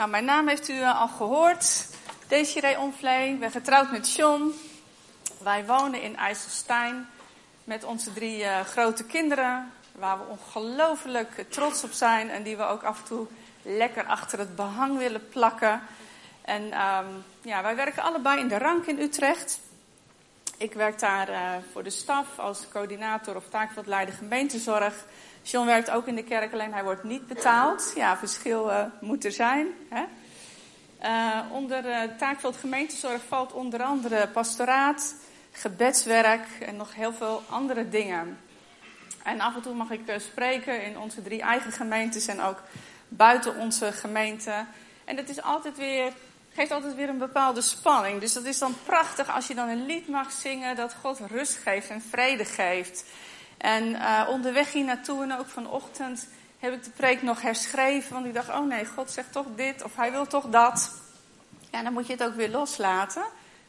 Nou, mijn naam heeft u al gehoord. Desiree Onvlee, ben getrouwd met John. Wij wonen in IJsselstein met onze drie uh, grote kinderen, waar we ongelooflijk trots op zijn en die we ook af en toe lekker achter het behang willen plakken. En um, ja, wij werken allebei in de rank in Utrecht. Ik werk daar uh, voor de staf als coördinator of taakveldleider gemeentezorg. John werkt ook in de kerk, alleen hij wordt niet betaald. Ja, verschil uh, moet er zijn. Hè? Uh, onder uh, taakveld gemeentezorg valt onder andere pastoraat, gebedswerk en nog heel veel andere dingen. En af en toe mag ik spreken in onze drie eigen gemeentes en ook buiten onze gemeente. En dat is altijd weer, geeft altijd weer een bepaalde spanning. Dus dat is dan prachtig als je dan een lied mag zingen dat God rust geeft en vrede geeft. En uh, onderweg hier naartoe en ook vanochtend heb ik de preek nog herschreven. Want ik dacht, oh nee, God zegt toch dit of hij wil toch dat. Ja, dan moet je het ook weer loslaten.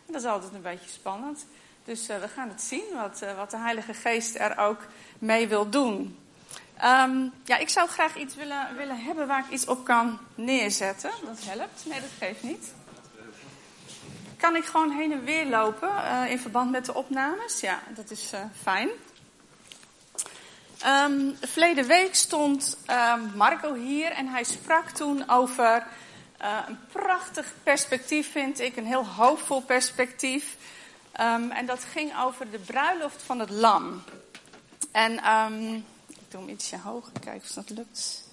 En dat is altijd een beetje spannend. Dus uh, we gaan het zien wat, uh, wat de Heilige Geest er ook mee wil doen. Um, ja, ik zou graag iets willen, willen hebben waar ik iets op kan neerzetten. Dat helpt. Nee, dat geeft niet. Kan ik gewoon heen en weer lopen in verband met de opnames? Ja, dat is fijn. Um, verleden week stond um, Marco hier en hij sprak toen over uh, een prachtig perspectief, vind ik, een heel hoopvol perspectief. Um, en dat ging over de bruiloft van het lam. En ik doe hem ietsje hoger, kijken of dat lukt.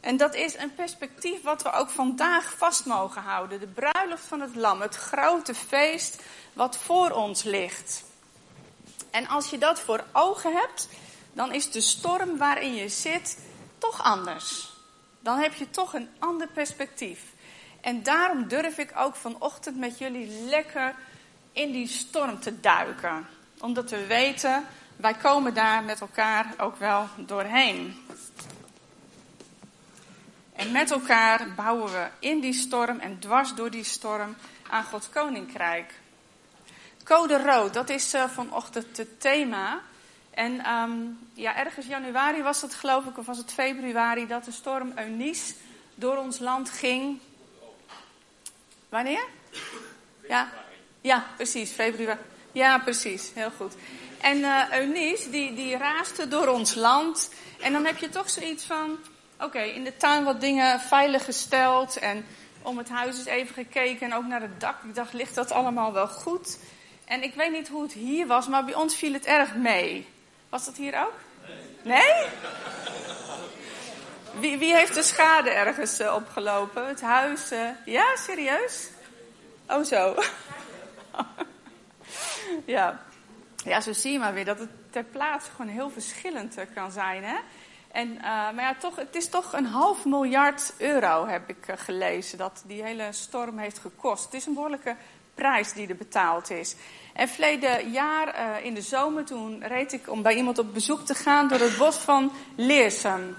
En dat is een perspectief wat we ook vandaag vast mogen houden. De bruiloft van het lam, het grote feest wat voor ons ligt. En als je dat voor ogen hebt, dan is de storm waarin je zit toch anders. Dan heb je toch een ander perspectief. En daarom durf ik ook vanochtend met jullie lekker in die storm te duiken. Omdat we weten, wij komen daar met elkaar ook wel doorheen. En met elkaar bouwen we in die storm en dwars door die storm aan Gods koninkrijk. Code rood, dat is uh, vanochtend het thema. En um, ja, ergens januari was het geloof ik, of was het februari, dat de storm Eunice door ons land ging. Wanneer? Ja, ja precies, februari. Ja, precies, heel goed. En uh, Eunice, die, die raaste door ons land. En dan heb je toch zoiets van, oké, in de tuin wat dingen veilig gesteld. En om het huis is even gekeken en ook naar het dak. Ik dacht, ligt dat allemaal wel goed? En ik weet niet hoe het hier was, maar bij ons viel het erg mee. Was dat hier ook? Nee? nee? Wie, wie, heeft de schade ergens uh, opgelopen? Het huis? Uh... Ja, serieus? Oh, zo. ja. ja, zo zie je maar weer dat het ter plaatse gewoon heel verschillend uh, kan zijn. Hè? En, maar ja, toch, het is toch een half miljard euro, heb ik gelezen, dat die hele storm heeft gekost. Het is een behoorlijke prijs die er betaald is. En verleden jaar uh, in de zomer, toen reed ik om bij iemand op bezoek te gaan door het bos van Leersum.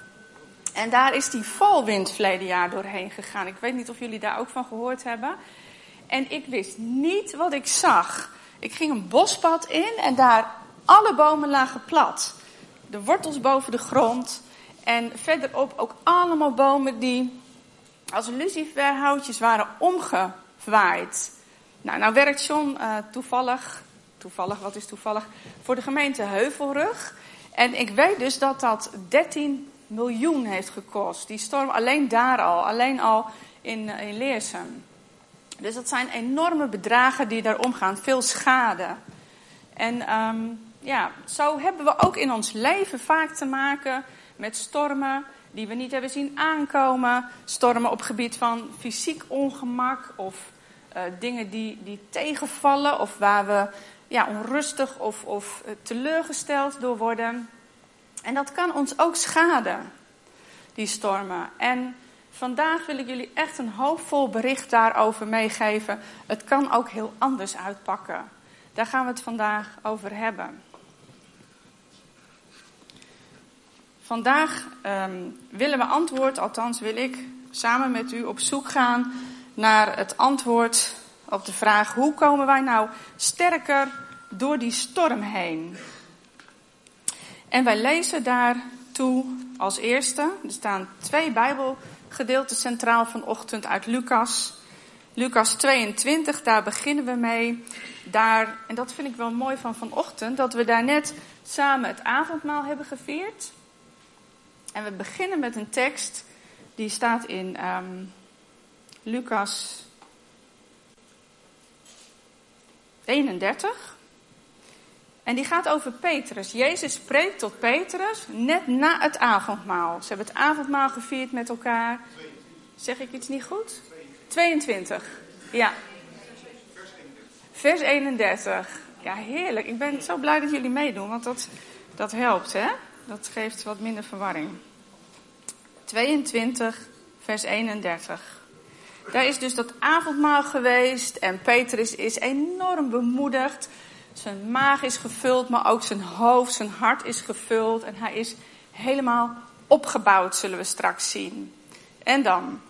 En daar is die valwind verleden jaar doorheen gegaan. Ik weet niet of jullie daar ook van gehoord hebben. En ik wist niet wat ik zag. Ik ging een bospad in en daar alle bomen lagen plat. De wortels boven de grond. En verderop ook allemaal bomen die als luciferhoutjes waren omgewaaid. Nou, nou werkt John uh, toevallig, toevallig, wat is toevallig, voor de gemeente Heuvelrug. En ik weet dus dat dat 13 miljoen heeft gekost. Die storm alleen daar al, alleen al in, in Leersum. Dus dat zijn enorme bedragen die daar omgaan, veel schade. En um, ja, zo hebben we ook in ons leven vaak te maken met stormen die we niet hebben zien aankomen. Stormen op gebied van fysiek ongemak of uh, dingen die, die tegenvallen of waar we ja, onrustig of, of uh, teleurgesteld door worden. En dat kan ons ook schaden, die stormen. En vandaag wil ik jullie echt een hoopvol bericht daarover meegeven. Het kan ook heel anders uitpakken. Daar gaan we het vandaag over hebben. Vandaag um, willen we antwoord, althans wil ik samen met u op zoek gaan naar het antwoord op de vraag: hoe komen wij nou sterker door die storm heen? En wij lezen daartoe als eerste. Er staan twee Bijbelgedeelten centraal vanochtend uit Lucas. Lucas 22, daar beginnen we mee. Daar, en dat vind ik wel mooi van vanochtend, dat we daar net samen het avondmaal hebben gevierd. En we beginnen met een tekst die staat in um, Lucas 31. En die gaat over Petrus. Jezus spreekt tot Petrus net na het avondmaal. Ze hebben het avondmaal gevierd met elkaar. Zeg ik iets niet goed? 22. Ja. Vers 31. Ja, heerlijk. Ik ben zo blij dat jullie meedoen, want dat, dat helpt, hè? Dat geeft wat minder verwarring. 22, vers 31. Daar is dus dat avondmaal geweest en Petrus is enorm bemoedigd. Zijn maag is gevuld, maar ook zijn hoofd, zijn hart is gevuld. En hij is helemaal opgebouwd, zullen we straks zien. En dan,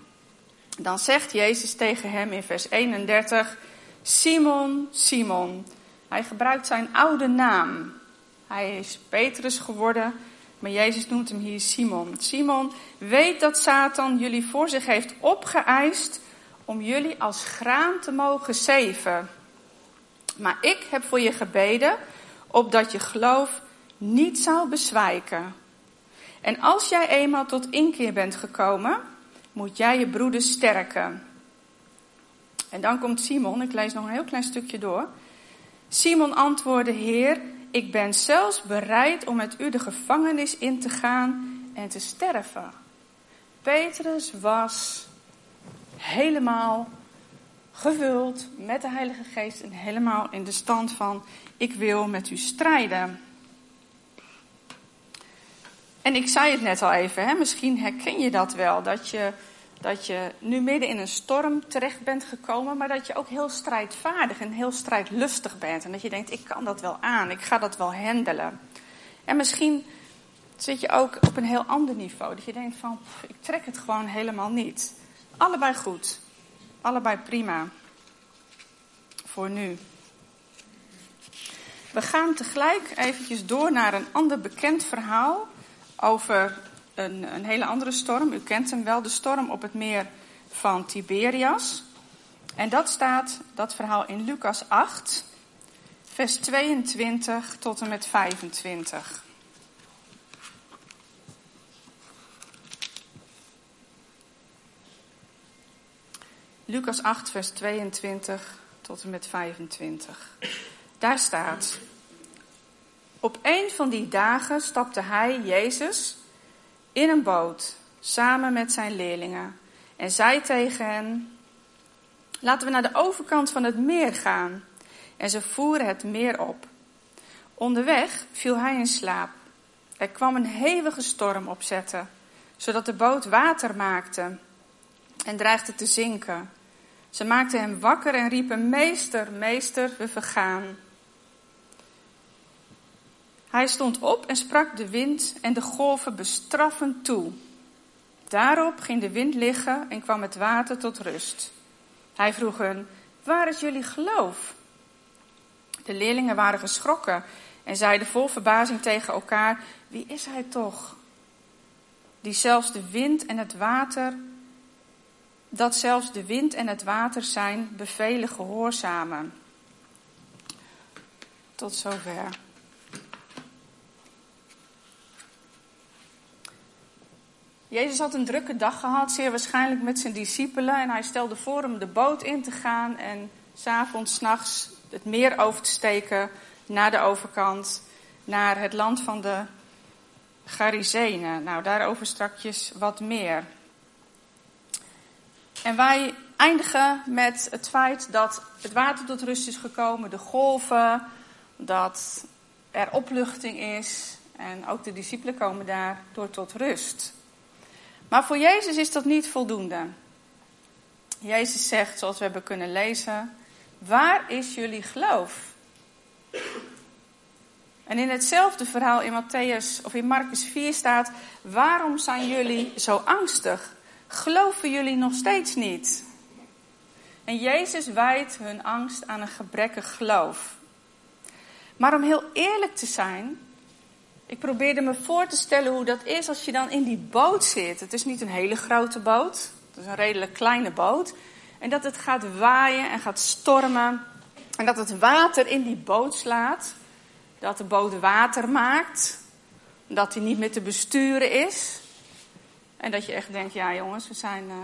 dan zegt Jezus tegen hem in vers 31, Simon, Simon. Hij gebruikt zijn oude naam. Hij is Petrus geworden, maar Jezus noemt hem hier Simon. Simon, weet dat Satan jullie voor zich heeft opgeëist om jullie als graan te mogen zeven. Maar ik heb voor je gebeden, opdat je geloof niet zou bezwijken. En als jij eenmaal tot inkeer bent gekomen, moet jij je broeder sterken. En dan komt Simon, ik lees nog een heel klein stukje door. Simon antwoordde, Heer, ik ben zelfs bereid om met u de gevangenis in te gaan en te sterven. Petrus was helemaal gevuld met de Heilige Geest en helemaal in de stand van ik wil met u strijden. En ik zei het net al even, hè, misschien herken je dat wel, dat je, dat je nu midden in een storm terecht bent gekomen, maar dat je ook heel strijdvaardig en heel strijdlustig bent. En dat je denkt, ik kan dat wel aan, ik ga dat wel handelen. En misschien zit je ook op een heel ander niveau, dat je denkt van, ik trek het gewoon helemaal niet. Allebei goed. Allebei prima. Voor nu. We gaan tegelijk eventjes door naar een ander bekend verhaal over een, een hele andere storm. U kent hem wel, de storm op het meer van Tiberias. En dat staat, dat verhaal in Lucas 8, vers 22 tot en met 25. Lucas 8, vers 22 tot en met 25. Daar staat: Op een van die dagen stapte hij, Jezus, in een boot samen met zijn leerlingen en zei tegen hen: Laten we naar de overkant van het meer gaan. En ze voeren het meer op. Onderweg viel hij in slaap. Er kwam een hevige storm opzetten, zodat de boot water maakte en dreigde te zinken. Ze maakten hem wakker en riepen: Meester, meester, we vergaan. Hij stond op en sprak de wind en de golven bestraffend toe. Daarop ging de wind liggen en kwam het water tot rust. Hij vroeg hen: Waar is jullie geloof? De leerlingen waren geschrokken en zeiden vol verbazing tegen elkaar: Wie is hij toch? Die zelfs de wind en het water dat zelfs de wind en het water zijn bevelen gehoorzamen. Tot zover. Jezus had een drukke dag gehad, zeer waarschijnlijk met zijn discipelen. En hij stelde voor om de boot in te gaan en s'avonds, s'nachts het meer over te steken naar de overkant, naar het land van de Garizenen. Nou, daarover strakjes wat meer. En wij eindigen met het feit dat het water tot rust is gekomen, de golven, dat er opluchting is en ook de discipelen komen daardoor tot rust. Maar voor Jezus is dat niet voldoende. Jezus zegt, zoals we hebben kunnen lezen, waar is jullie geloof? En in hetzelfde verhaal in Matthäus of in Marcus 4 staat, waarom zijn jullie zo angstig? Geloven jullie nog steeds niet? En Jezus wijt hun angst aan een gebrekkig geloof. Maar om heel eerlijk te zijn, Ik probeerde me voor te stellen hoe dat is als je dan in die boot zit. Het is niet een hele grote boot, het is een redelijk kleine boot. En dat het gaat waaien en gaat stormen. En dat het water in die boot slaat. Dat de boot water maakt. Dat hij niet meer te besturen is. En dat je echt denkt, ja jongens, we zijn uh,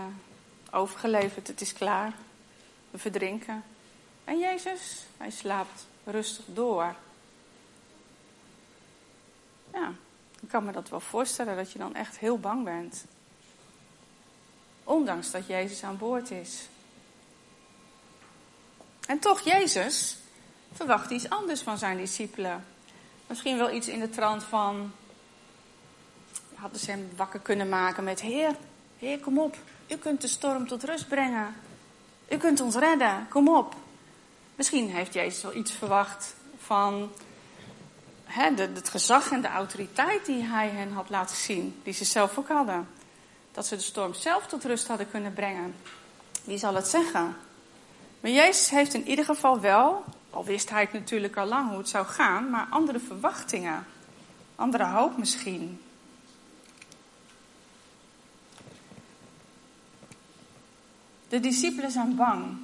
overgeleverd, het is klaar. We verdrinken. En Jezus, hij slaapt rustig door. Ja, ik kan me dat wel voorstellen dat je dan echt heel bang bent. Ondanks dat Jezus aan boord is. En toch, Jezus verwacht iets anders van zijn discipelen. Misschien wel iets in de trant van. Hadden ze hem wakker kunnen maken met: Heer, Heer, kom op. U kunt de storm tot rust brengen. U kunt ons redden. Kom op. Misschien heeft Jezus wel iets verwacht van hè, het gezag en de autoriteit die hij hen had laten zien, die ze zelf ook hadden. Dat ze de storm zelf tot rust hadden kunnen brengen. Wie zal het zeggen? Maar Jezus heeft in ieder geval wel, al wist hij het natuurlijk al lang hoe het zou gaan, maar andere verwachtingen. Andere hoop misschien. De discipelen zijn bang.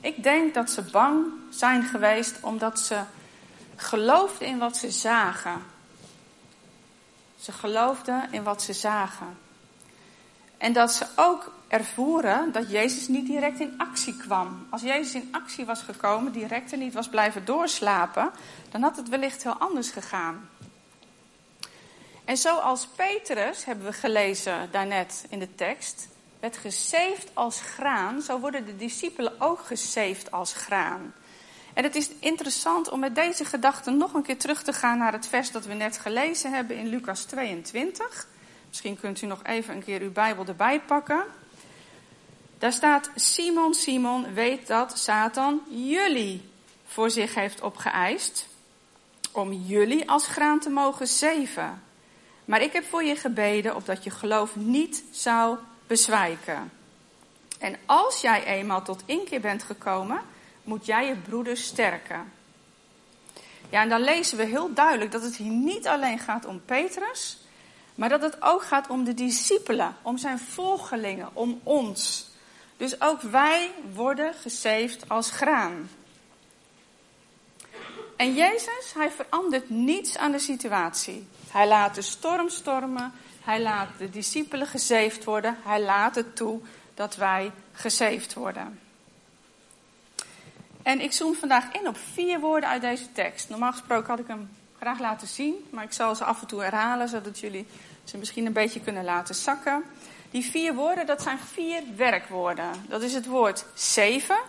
Ik denk dat ze bang zijn geweest omdat ze geloofden in wat ze zagen. Ze geloofden in wat ze zagen. En dat ze ook ervoeren dat Jezus niet direct in actie kwam. Als Jezus in actie was gekomen, direct en niet was blijven doorslapen, dan had het wellicht heel anders gegaan. En zoals Petrus, hebben we gelezen daarnet in de tekst, werd gezeefd als graan, zo worden de discipelen ook gezeefd als graan. En het is interessant om met deze gedachten nog een keer terug te gaan naar het vers dat we net gelezen hebben in Lucas 22. Misschien kunt u nog even een keer uw Bijbel erbij pakken. Daar staat: Simon, Simon, weet dat Satan jullie voor zich heeft opgeëist. Om jullie als graan te mogen zeven. Maar ik heb voor je gebeden opdat je geloof niet zou bezwijken. En als jij eenmaal tot inkeer bent gekomen, moet jij je broeders sterken. Ja, en dan lezen we heel duidelijk dat het hier niet alleen gaat om Petrus, maar dat het ook gaat om de discipelen, om zijn volgelingen, om ons. Dus ook wij worden gesaved als graan. En Jezus, hij verandert niets aan de situatie. Hij laat de storm stormen, hij laat de discipelen gezeefd worden, hij laat het toe dat wij gezeefd worden. En ik zoom vandaag in op vier woorden uit deze tekst. Normaal gesproken had ik hem graag laten zien, maar ik zal ze af en toe herhalen, zodat jullie ze misschien een beetje kunnen laten zakken. Die vier woorden, dat zijn vier werkwoorden. Dat is het woord zeven,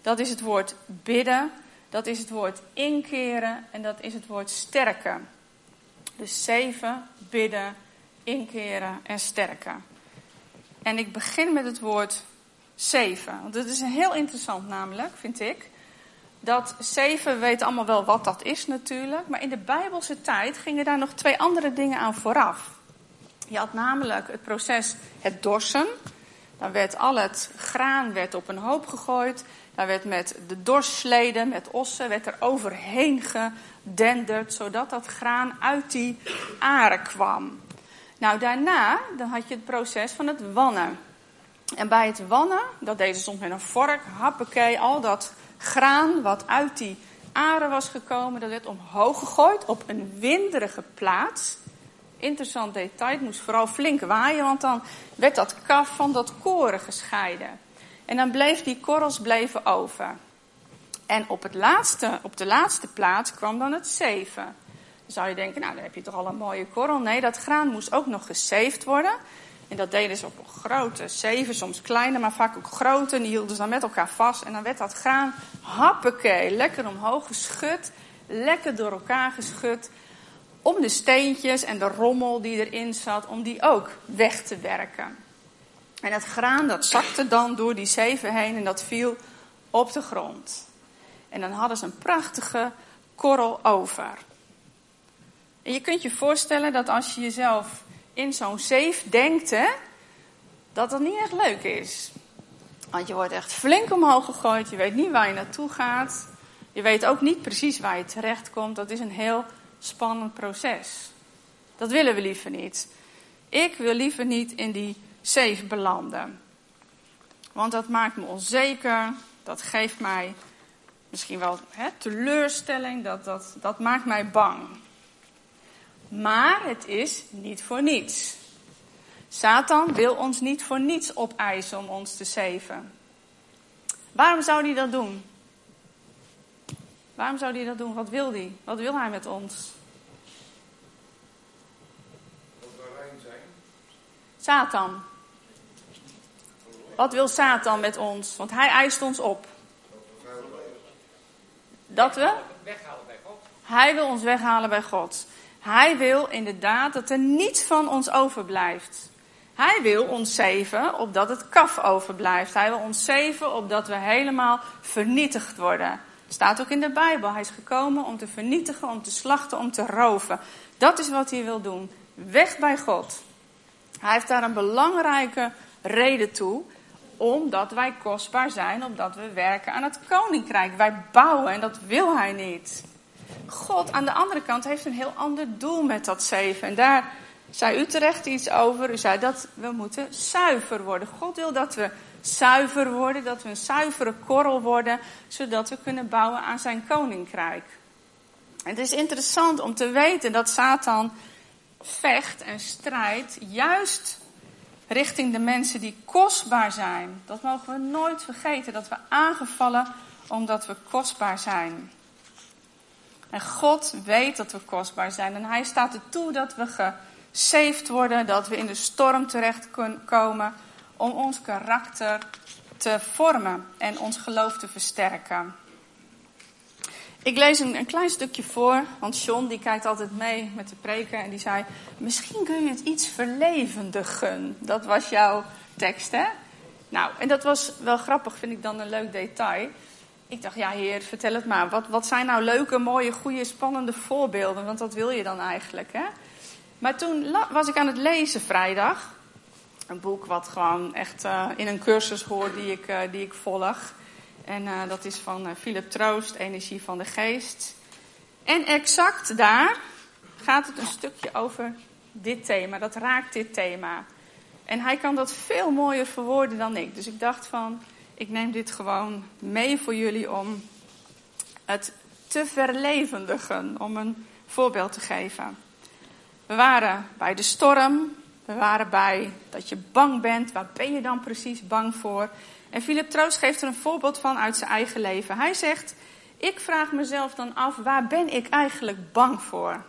dat is het woord bidden, dat is het woord inkeren en dat is het woord sterken. Dus zeven, bidden, inkeren en sterken. En ik begin met het woord zeven. Want het is heel interessant namelijk, vind ik. Dat zeven, we weten allemaal wel wat dat is natuurlijk. Maar in de Bijbelse tijd gingen daar nog twee andere dingen aan vooraf. Je had namelijk het proces het dorsen. Dan werd al het graan werd op een hoop gegooid. Daar werd met de dorsleden, met ossen, werd er overheen gedenderd. Zodat dat graan uit die aren kwam. Nou, daarna dan had je het proces van het wannen. En bij het wannen, dat deden ze soms met een vork, happakee, al dat graan wat uit die aren was gekomen, dat werd omhoog gegooid op een winderige plaats. Interessant detail, het moest vooral flink waaien, want dan werd dat kaf van dat koren gescheiden. En dan bleef die korrels bleven over. En op, het laatste, op de laatste plaats kwam dan het zeven. Zou je denken, nou dan heb je toch al een mooie korrel. Nee, dat graan moest ook nog gezeefd worden. En dat deden ze op grote zeven, soms kleine, maar vaak ook grote. En die hielden ze dan met elkaar vast. En dan werd dat graan, happakee, lekker omhoog geschud. Lekker door elkaar geschud. Om de steentjes en de rommel die erin zat, om die ook weg te werken. En het graan dat zakte dan door die zeven heen en dat viel op de grond. En dan hadden ze een prachtige korrel over. En je kunt je voorstellen dat als je jezelf in zo'n zeef denkt, hè, dat dat niet echt leuk is. Want je wordt echt flink omhoog gegooid, je weet niet waar je naartoe gaat. Je weet ook niet precies waar je terecht komt. Dat is een heel spannend proces. Dat willen we liever niet. Ik wil liever niet in die zeef belanden. Want dat maakt me onzeker. Dat geeft mij misschien wel hè, teleurstelling. Dat, dat, dat maakt mij bang. Maar het is niet voor niets. Satan wil ons niet voor niets opeisen om ons te zeven. Waarom zou hij dat doen? Waarom zou hij dat doen? Wat wil hij? Wat wil hij met ons? Satan. Wat wil Satan met ons? Want hij eist ons op. Dat we? Hij wil ons weghalen bij God. Hij wil inderdaad dat er niets van ons overblijft. Hij wil ons zeven opdat het kaf overblijft. Hij wil ons zeven opdat we helemaal vernietigd worden. Staat ook in de Bijbel. Hij is gekomen om te vernietigen, om te slachten, om te roven. Dat is wat hij wil doen. Weg bij God. Hij heeft daar een belangrijke reden toe. Omdat wij kostbaar zijn, omdat we werken aan het koninkrijk. Wij bouwen en dat wil hij niet. God aan de andere kant heeft een heel ander doel met dat zeven. En daar zei u terecht iets over. U zei dat we moeten zuiver worden. God wil dat we zuiver worden, dat we een zuivere korrel worden, zodat we kunnen bouwen aan zijn koninkrijk. Het is interessant om te weten dat Satan vecht en strijdt juist richting de mensen die kostbaar zijn. Dat mogen we nooit vergeten, dat we aangevallen omdat we kostbaar zijn. En God weet dat we kostbaar zijn en hij staat er toe dat we gesaved worden, dat we in de storm terechtkomen om ons karakter te vormen en ons geloof te versterken. Ik lees een, een, klein stukje voor, want John die kijkt altijd mee met de preken en die zei: Misschien kun je het iets verlevendigen. Dat was jouw tekst, hè? Nou, en dat was wel grappig, vind ik dan een leuk detail. Ik dacht, ja, heer, vertel het maar. Wat, wat zijn nou leuke, mooie, goede, spannende voorbeelden? Want wat wil je dan eigenlijk, hè? Maar toen was ik aan het lezen vrijdag. Een boek wat gewoon echt uh, in een cursus hoort die ik, uh, die ik volg. En uh, dat is van Philip Troost, Energie van de Geest. En exact daar gaat het een stukje over dit thema. Dat raakt dit thema. En hij kan dat veel mooier verwoorden dan ik. Dus ik dacht van, ik neem dit gewoon mee voor jullie om het te verlevendigen. Om een voorbeeld te geven. We waren bij de storm. We waren bij dat je bang bent. Waar ben je dan precies bang voor? En Philip Troost geeft er een voorbeeld van uit zijn eigen leven. Hij zegt: Ik vraag mezelf dan af, waar ben ik eigenlijk bang voor?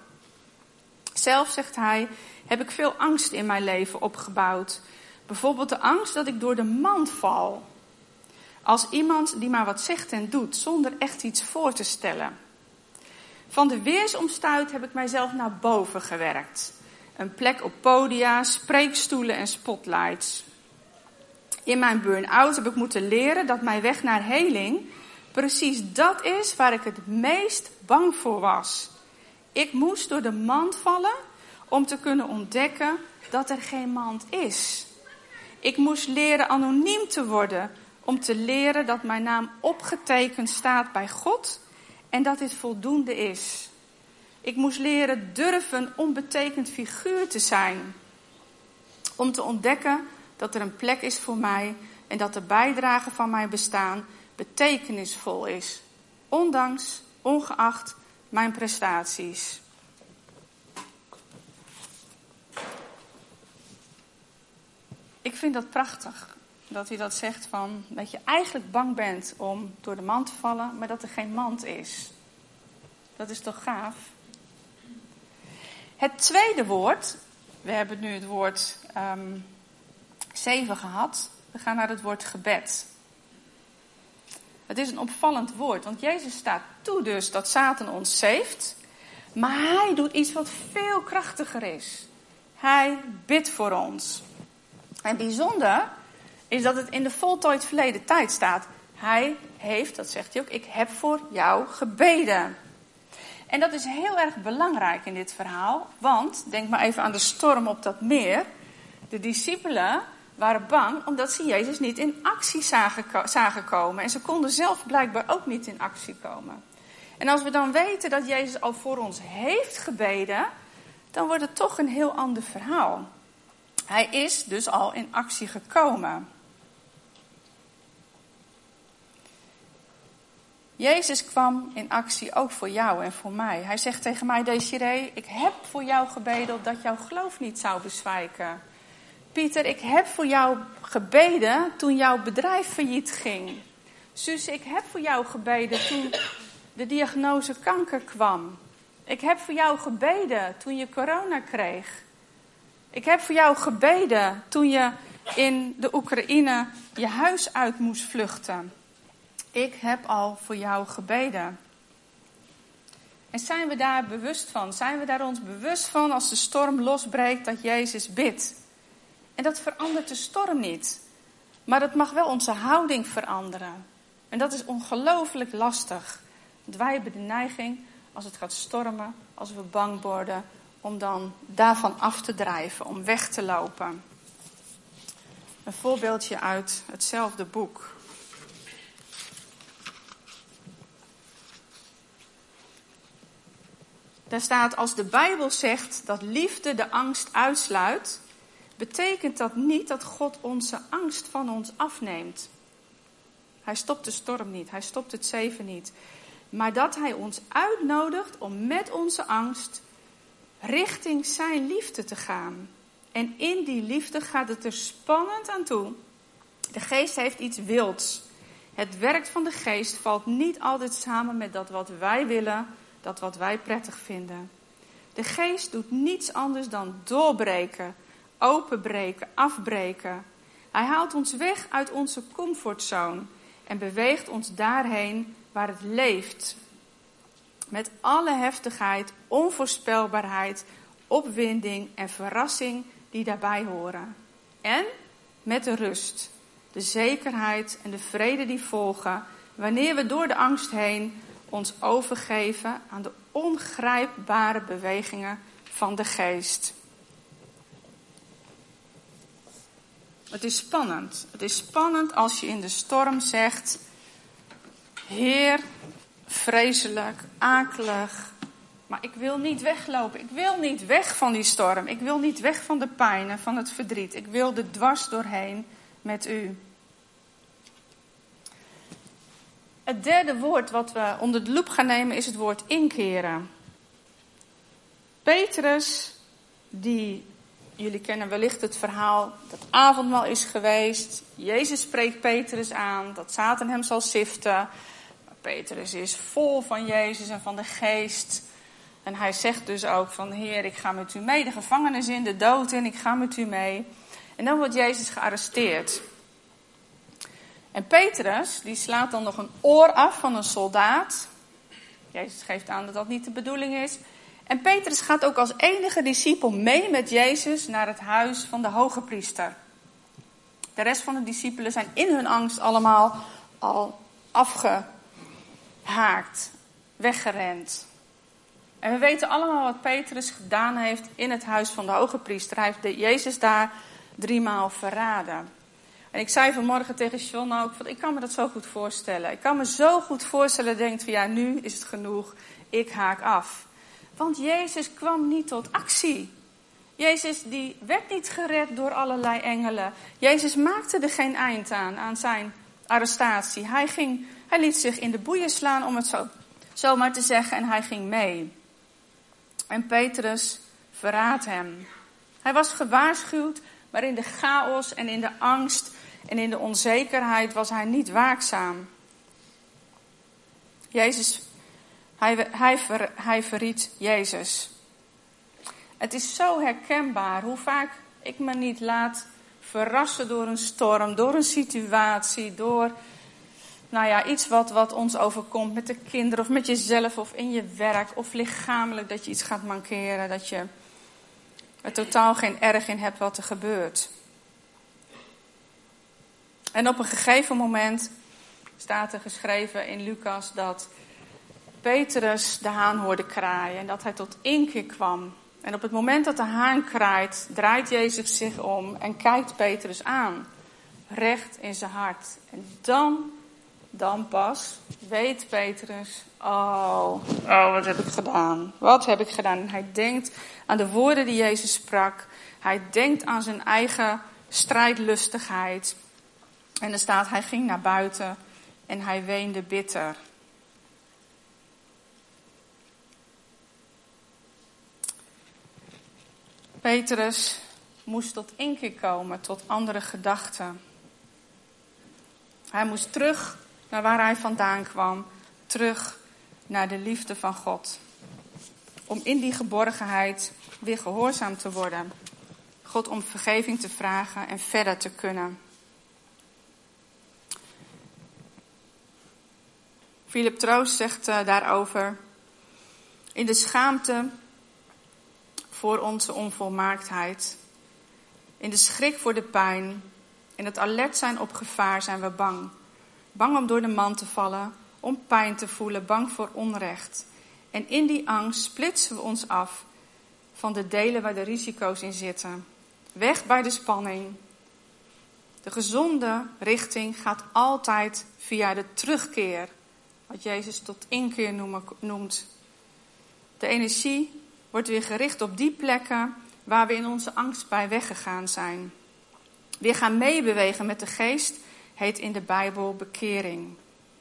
Zelf, zegt hij, heb ik veel angst in mijn leven opgebouwd. Bijvoorbeeld de angst dat ik door de mand val. Als iemand die maar wat zegt en doet, zonder echt iets voor te stellen. Van de weersomstuit heb ik mijzelf naar boven gewerkt. Een plek op podia, spreekstoelen en spotlights. In mijn burn-out heb ik moeten leren dat mijn weg naar heling precies dat is waar ik het meest bang voor was. Ik moest door de mand vallen om te kunnen ontdekken dat er geen mand is. Ik moest leren anoniem te worden om te leren dat mijn naam opgetekend staat bij God en dat dit voldoende is. Ik moest leren durven onbetekend figuur te zijn. Om te ontdekken dat er een plek is voor mij en dat de bijdrage van mijn bestaan betekenisvol is. Ondanks, ongeacht mijn prestaties. Ik vind dat prachtig. Dat hij dat zegt van dat je eigenlijk bang bent om door de mand te vallen, maar dat er geen mand is. Dat is toch gaaf? Het tweede woord, we hebben nu het woord um, zeven gehad. We gaan naar het woord gebed. Het is een opvallend woord, want Jezus staat toe dus dat Satan ons zeeft. Maar hij doet iets wat veel krachtiger is. Hij bidt voor ons. En bijzonder is dat het in de voltooid verleden tijd staat. Hij heeft, dat zegt hij ook, ik heb voor jou gebeden. En dat is heel erg belangrijk in dit verhaal, want denk maar even aan de storm op dat meer. De discipelen waren bang omdat ze Jezus niet in actie zagen, zagen komen. En ze konden zelf blijkbaar ook niet in actie komen. En als we dan weten dat Jezus al voor ons heeft gebeden, dan wordt het toch een heel ander verhaal. Hij is dus al in actie gekomen. Jezus kwam in actie ook voor jou en voor mij. Hij zegt tegen mij, Desiree, ik heb voor jou gebeden dat jouw geloof niet zou bezwijken. Pieter, ik heb voor jou gebeden toen jouw bedrijf failliet ging. Sus, ik heb voor jou gebeden toen de diagnose kanker kwam. Ik heb voor jou gebeden toen je corona kreeg. Ik heb voor jou gebeden toen je in de Oekraïne je huis uit moest vluchten. Ik heb al voor jou gebeden. En zijn we daar bewust van? Zijn we daar ons bewust van als de storm losbreekt dat Jezus bidt? En dat verandert de storm niet. Maar dat mag wel onze houding veranderen. En dat is ongelooflijk lastig. Want wij hebben de neiging, als het gaat stormen, als we bang worden, om dan daarvan af te drijven, om weg te lopen. Een voorbeeldje uit hetzelfde boek. Daar staat, als de Bijbel zegt dat liefde de angst uitsluit, betekent dat niet dat God onze angst van ons afneemt. Hij stopt de storm niet, hij stopt het zeven niet. Maar dat hij ons uitnodigt om met onze angst richting zijn liefde te gaan. En in die liefde gaat het er spannend aan toe. De geest heeft iets wilds. Het werk van de geest valt niet altijd samen met dat wat wij willen, dat wat wij prettig vinden. De geest doet niets anders dan doorbreken, openbreken, afbreken. Hij haalt ons weg uit onze comfortzone en beweegt ons daarheen waar het leeft. Met alle heftigheid, onvoorspelbaarheid, opwinding en verrassing die daarbij horen. En met de rust, de zekerheid en de vrede die volgen wanneer we door de angst heen ons overgeven aan de ongrijpbare bewegingen van de geest. Het is spannend. Het is spannend als je in de storm zegt: Heer, vreselijk, akelig. Maar ik wil niet weglopen. Ik wil niet weg van die storm. Ik wil niet weg van de pijn en van het verdriet. Ik wil er dwars doorheen met u. Het derde woord wat we onder de loep gaan nemen is het woord inkeren. Petrus, die, jullie kennen wellicht het verhaal, dat avondmaal is geweest. Jezus spreekt Petrus aan, dat Satan hem zal siften. Petrus is vol van Jezus en van de geest. En hij zegt dus ook van, Heer, ik ga met u mee. De gevangenis in, de dood in, ik ga met u mee. En dan wordt Jezus gearresteerd. En Petrus, die slaat dan nog een oor af van een soldaat. Jezus geeft aan dat dat niet de bedoeling is. En Petrus gaat ook als enige discipel mee met Jezus naar het huis van de hoge priester. De rest van de discipelen zijn in hun angst allemaal al afgehaakt, weggerend. En we weten allemaal wat Petrus gedaan heeft in het huis van de hoge priester. Hij heeft Jezus daar driemaal verraden. En ik zei vanmorgen tegen John ook, ik kan me dat zo goed voorstellen. Ik kan me zo goed voorstellen, denkt van ja, nu is het genoeg, ik haak af. Want Jezus kwam niet tot actie. Jezus die werd niet gered door allerlei engelen. Jezus maakte er geen eind aan, aan zijn arrestatie. Hij, ging, hij liet zich in de boeien slaan, om het zo, zo maar te zeggen, en hij ging mee. En Petrus verraadt hem. Hij was gewaarschuwd, maar in de chaos en in de angst en in de onzekerheid was hij niet waakzaam. Jezus, hij, hij, ver, hij verriet Jezus. Het is zo herkenbaar hoe vaak ik me niet laat verrassen door een storm, door een situatie, door nou ja, iets wat, wat ons overkomt met de kinderen of met jezelf of in je werk of lichamelijk dat je iets gaat mankeren, dat je er totaal geen erg in hebt wat er gebeurt. En op een gegeven moment staat er geschreven in Lucas dat Petrus de haan hoorde kraaien en dat hij tot inkeer kwam. En op het moment dat de haan kraait, draait Jezus zich om en kijkt Petrus aan, recht in zijn hart. En dan dan pas weet Petrus, oh, oh, wat heb ik gedaan? Wat heb ik gedaan? En hij denkt aan de woorden die Jezus sprak. Hij denkt aan zijn eigen strijdlustigheid. En er staat, hij ging naar buiten en hij weende bitter. Petrus moest tot inkeer komen, tot andere gedachten. Hij moest terug naar waar hij vandaan kwam, terug naar de liefde van God. Om in die geborgenheid weer gehoorzaam te worden. God om vergeving te vragen en verder te kunnen. Philip Troost zegt uh, daarover: In de schaamte voor onze onvolmaaktheid, in de schrik voor de pijn, in het alert zijn op gevaar zijn we bang. Bang om door de man te vallen, om pijn te voelen, bang voor onrecht. En in die angst splitsen we ons af van de delen waar de risico's in zitten. Weg bij de spanning. De gezonde richting gaat altijd via de terugkeer, wat Jezus tot inkeer noemt. De energie wordt weer gericht op die plekken waar we in onze angst bij weggegaan zijn. Weer gaan meebewegen met de geest heet in de Bijbel bekering.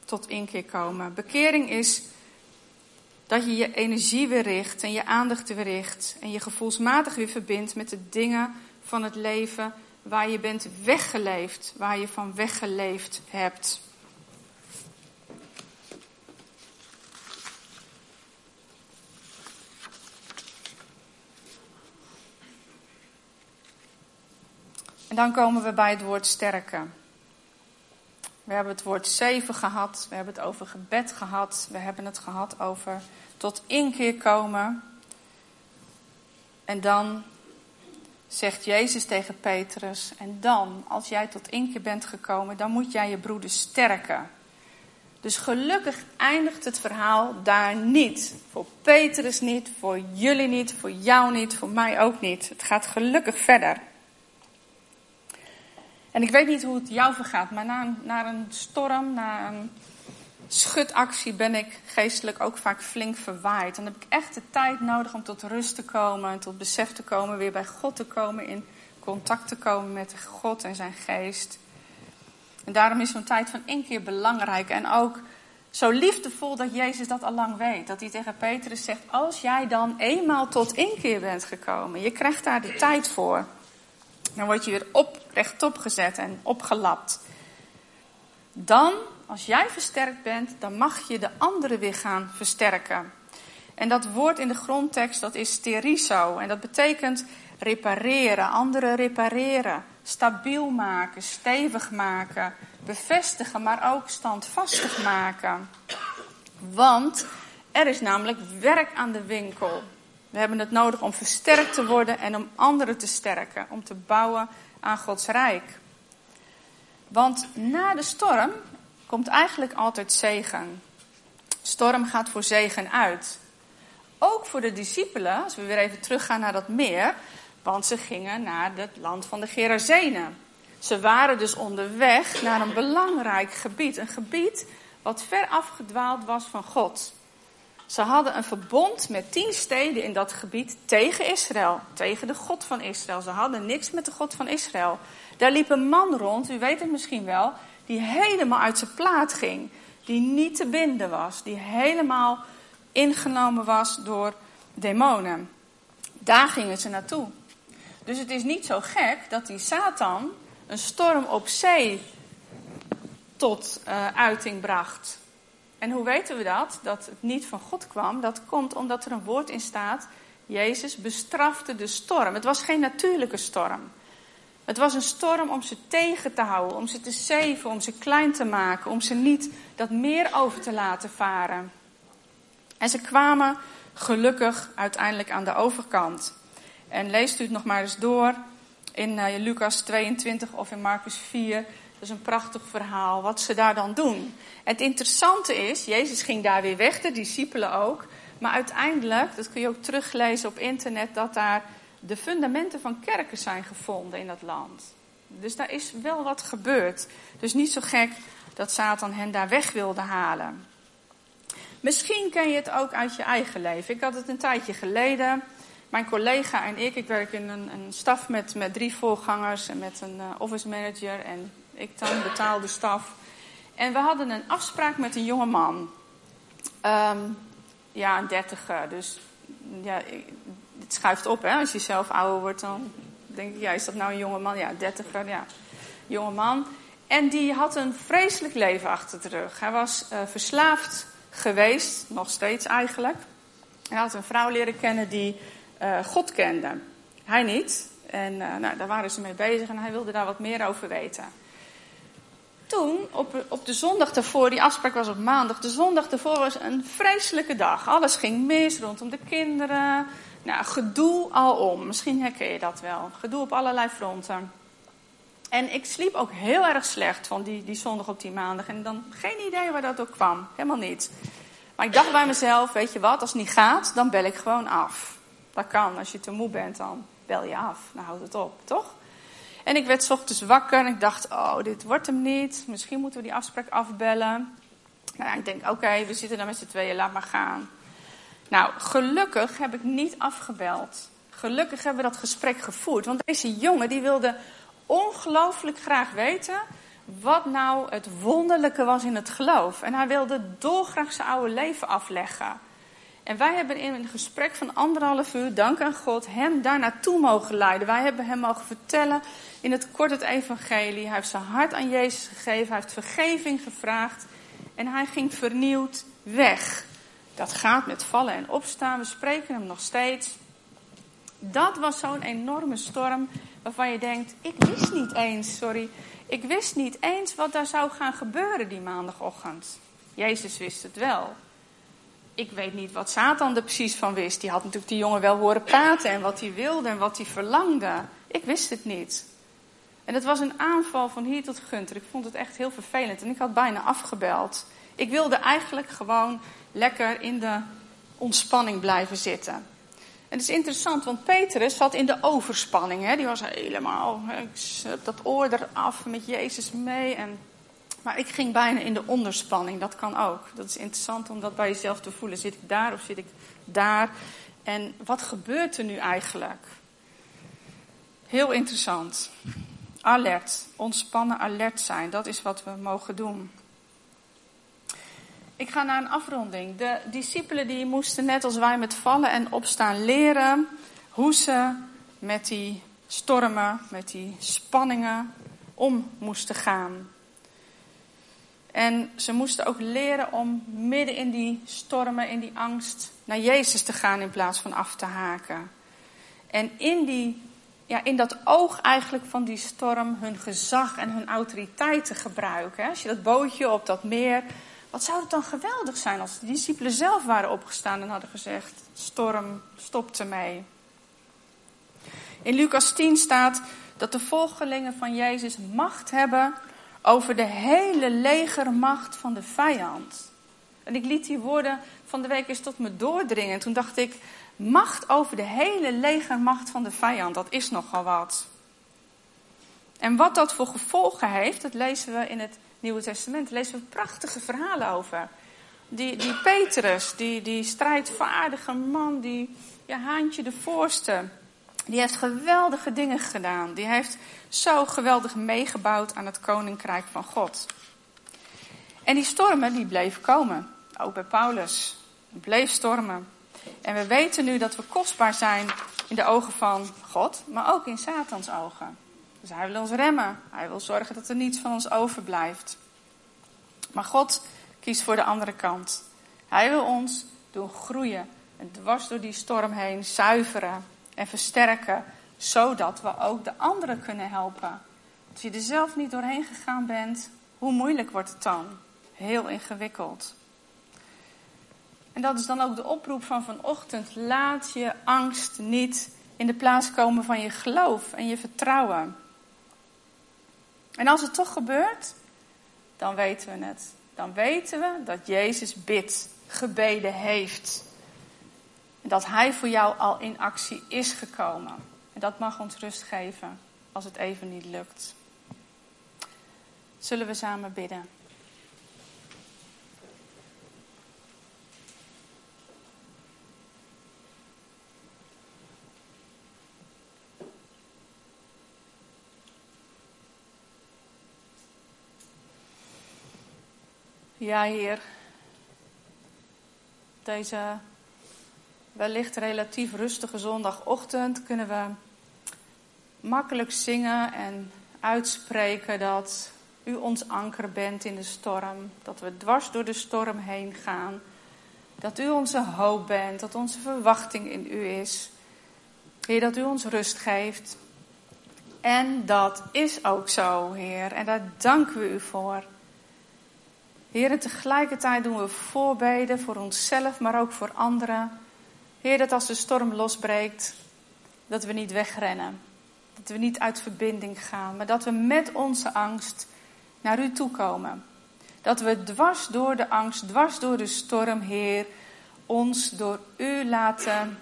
Tot inkeer komen. Bekering is dat je je energie weer richt en je aandacht weer richt. En je gevoelsmatig weer verbindt met de dingen van het leven waar je bent weggeleefd. Waar je van weggeleefd hebt. En dan komen we bij het woord sterken. We hebben het woord zeven gehad, we hebben het over gebed gehad, we hebben het gehad over tot inkeer komen. En dan zegt Jezus tegen Petrus, en dan, als jij tot inkeer bent gekomen, dan moet jij je broeder sterken. Dus gelukkig eindigt het verhaal daar niet. Voor Petrus niet, voor jullie niet, voor jou niet, voor mij ook niet. Het gaat gelukkig verder. En ik weet niet hoe het jou vergaat, maar na een, na een storm, na een schudactie ben ik geestelijk ook vaak flink verwaaid. Dan heb ik echt de tijd nodig om tot rust te komen, tot besef te komen, weer bij God te komen, in contact te komen met God en zijn geest. En daarom is zo'n tijd van één keer belangrijk en ook zo liefdevol dat Jezus dat al lang weet. Dat hij tegen Petrus zegt, als jij dan eenmaal tot inkeer bent gekomen, je krijgt daar de tijd voor. Dan word je weer op, rechtop gezet en opgelapt. Dan, als jij versterkt bent, dan mag je de anderen weer gaan versterken. En dat woord in de grondtekst, dat is steriso. En dat betekent repareren, anderen repareren, stabiel maken, stevig maken, bevestigen, maar ook standvastig maken. Want er is namelijk werk aan de winkel. We hebben het nodig om versterkt te worden en om anderen te sterken, om te bouwen aan Gods rijk. Want na de storm komt eigenlijk altijd zegen. Storm gaat voor zegen uit. Ook voor de discipelen, als we weer even teruggaan naar dat meer, want ze gingen naar het land van de Gerazenen. Ze waren dus onderweg naar een belangrijk gebied, een gebied wat ver afgedwaald was van God. Ze hadden een verbond met tien steden in dat gebied tegen Israël, tegen de God van Israël. Ze hadden niks met de God van Israël. Daar liep een man rond, u weet het misschien wel, die helemaal uit zijn plaat ging. Die niet te binden was, die helemaal ingenomen was door demonen. Daar gingen ze naartoe. Dus het is niet zo gek dat die Satan een storm op zee tot uh, uiting bracht. En hoe weten we dat? Dat het niet van God kwam. Dat komt omdat er een woord in staat. Jezus bestrafte de storm. Het was geen natuurlijke storm. Het was een storm om ze tegen te houden, om ze te zeven, om ze klein te maken, om ze niet dat meer over te laten varen. En ze kwamen gelukkig uiteindelijk aan de overkant. En leest u het nog maar eens door in uh, Lucas 22 of in Marcus 4. Dat is een prachtig verhaal, wat ze daar dan doen. Het interessante is, Jezus ging daar weer weg, de discipelen ook. Maar uiteindelijk, dat kun je ook teruglezen op internet, dat daar de fundamenten van kerken zijn gevonden in dat land. Dus daar is wel wat gebeurd. Dus niet zo gek dat Satan hen daar weg wilde halen. Misschien ken je het ook uit je eigen leven. Ik had het een tijdje geleden. Mijn collega en ik, ik werk in een, een staf met, met drie voorgangers en met een uh, office manager en ik dan betaalde staf. En we hadden een afspraak met een jonge man. Um, ja, een dertiger. Dus ja, het schuift op, hè. Als je zelf ouder wordt, dan denk ik, ja, is dat nou een jonge man? Ja, dertiger, ja. Jonge man. En die had een vreselijk leven achter de rug. Hij was uh, verslaafd geweest, nog steeds eigenlijk. Hij had een vrouw leren kennen die uh, God kende. Hij niet. En uh, nou, daar waren ze mee bezig en hij wilde daar wat meer over weten. Toen, op, op de zondag daarvoor, die afspraak was op maandag, de zondag daarvoor was een vreselijke dag. Alles ging mis rondom de kinderen. Nou, gedoe alom. Misschien herken je dat wel. Gedoe op allerlei fronten. En ik sliep ook heel erg slecht van die, die zondag op die maandag. En dan geen idee waar dat ook kwam. Helemaal niet. Maar ik dacht bij mezelf, weet je wat, als het niet gaat, dan bel ik gewoon af. Dat kan, als je te moe bent, dan bel je af. Dan houdt het op, toch? En ik werd ochtends wakker en ik dacht, oh, dit wordt hem niet. Misschien moeten we die afspraak afbellen. Nou ik denk, oké, we zitten daar met z'n tweeën, laat maar gaan. Nou, gelukkig heb ik niet afgebeld. Gelukkig hebben we dat gesprek gevoerd. Want deze jongen die wilde ongelooflijk graag weten wat nou het wonderlijke was in het geloof. En hij wilde dolgraag zijn oude leven afleggen. En wij hebben in een gesprek van anderhalf uur, dank aan God, hem daar naartoe mogen leiden. Wij hebben hem mogen vertellen in het kort het evangelie. Hij heeft zijn hart aan Jezus gegeven, hij heeft vergeving gevraagd. En hij ging vernieuwd weg. Dat gaat met vallen en opstaan, we spreken hem nog steeds. Dat was zo'n enorme storm waarvan je denkt, ik wist niet eens, sorry, ik wist niet eens wat daar zou gaan gebeuren die maandagochtend. Jezus wist het wel. Ik weet niet wat Satan er precies van wist. Die had natuurlijk die jongen wel horen praten en wat hij wilde en wat hij verlangde. Ik wist het niet. En het was een aanval van hier tot Gunter. Ik vond het echt heel vervelend en ik had bijna afgebeld. Ik wilde eigenlijk gewoon lekker in de ontspanning blijven zitten. En het is interessant, want Petrus zat in de overspanning. Hè? Die was helemaal, ik dat oor eraf met Jezus mee. En, maar ik ging bijna in de onderspanning, dat kan ook. Dat is interessant om dat bij jezelf te voelen. Zit ik daar of zit ik daar? En wat gebeurt er nu eigenlijk? Heel interessant. Alert, ontspannen, alert zijn, dat is wat we mogen doen. Ik ga naar een afronding. De discipelen die moesten net als wij met vallen en opstaan leren hoe ze met die stormen, met die spanningen om moesten gaan. En ze moesten ook leren om midden in die stormen, in die angst, naar Jezus te gaan in plaats van af te haken. En in, die, ja, in dat oog eigenlijk van die storm hun gezag en hun autoriteit te gebruiken. Als je dat bootje op dat meer wat zou het dan geweldig zijn als de discipelen zelf waren opgestaan en hadden gezegd: Storm, stop ermee. In Lucas 10 staat dat de volgelingen van Jezus macht hebben over de hele legermacht van de vijand. En ik liet die woorden van de week eens tot me doordringen. Toen dacht ik, macht over de hele legermacht van de vijand, dat is nogal wat. En wat dat voor gevolgen heeft, dat lezen we in het Nieuwe Testament lezen we prachtige verhalen over. Die, die Petrus, die, die strijdvaardige man, die ja, Haantje de Voorste, die heeft geweldige dingen gedaan. Die heeft zo geweldig meegebouwd aan het koninkrijk van God. En die stormen, die bleven komen. Ook bij Paulus. Het bleef stormen. En we weten nu dat we kostbaar zijn in de ogen van God, maar ook in Satans ogen. Dus hij wil ons remmen. Hij wil zorgen dat er niets van ons overblijft. Maar God kiest voor de andere kant. Hij wil ons doen groeien en dwars door die storm heen zuiveren en versterken, zodat we ook de anderen kunnen helpen. Als je er zelf niet doorheen gegaan bent, hoe moeilijk wordt het dan? Heel ingewikkeld. En dat is dan ook de oproep van vanochtend. Laat je angst niet in de plaats komen van je geloof en je vertrouwen. En als het toch gebeurt, dan weten we het. Dan weten we dat Jezus bidt, gebeden heeft. Dat Hij voor jou al in actie is gekomen. En dat mag ons rust geven als het even niet lukt. Zullen we samen bidden? Ja, Heer. Deze wellicht relatief rustige zondagochtend kunnen we makkelijk zingen en uitspreken dat U ons anker bent in de storm. Dat we dwars door de storm heen gaan. Dat U onze hoop bent, dat onze verwachting in U is. Heer, dat U ons rust geeft. En dat is ook zo, Heer. En daar danken we U voor. Heer, en tegelijkertijd doen we voorbeden voor onszelf, maar ook voor anderen. Heer, dat als de storm losbreekt, dat we niet wegrennen. Dat we niet uit verbinding gaan, maar dat we met onze angst naar u toe komen. Dat we dwars door de angst, dwars door de storm, Heer, ons door u laten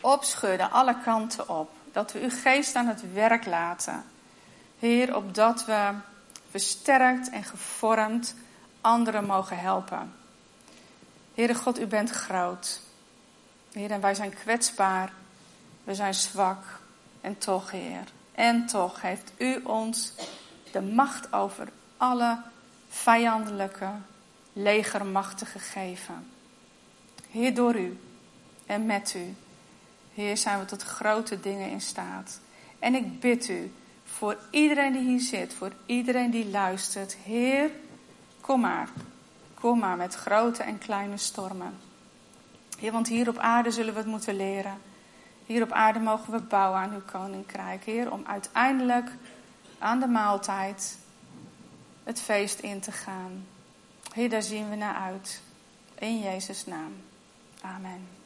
opschudden, alle kanten op. Dat we uw geest aan het werk laten. Heer, opdat we versterkt en gevormd anderen mogen helpen. Heere God, u bent groot. Heer, en wij zijn kwetsbaar. We zijn zwak. En toch, Heer, en toch heeft u ons de macht over alle vijandelijke legermachten gegeven. Heer, door u en met u, Heer, zijn we tot grote dingen in staat. En ik bid u voor iedereen die hier zit, voor iedereen die luistert, Heer, Kom maar, kom maar met grote en kleine stormen. Want hier op aarde zullen we het moeten leren. Hier op aarde mogen we bouwen aan uw koninkrijk, Heer, om uiteindelijk aan de maaltijd het feest in te gaan. Heer, daar zien we naar uit. In Jezus' naam. Amen.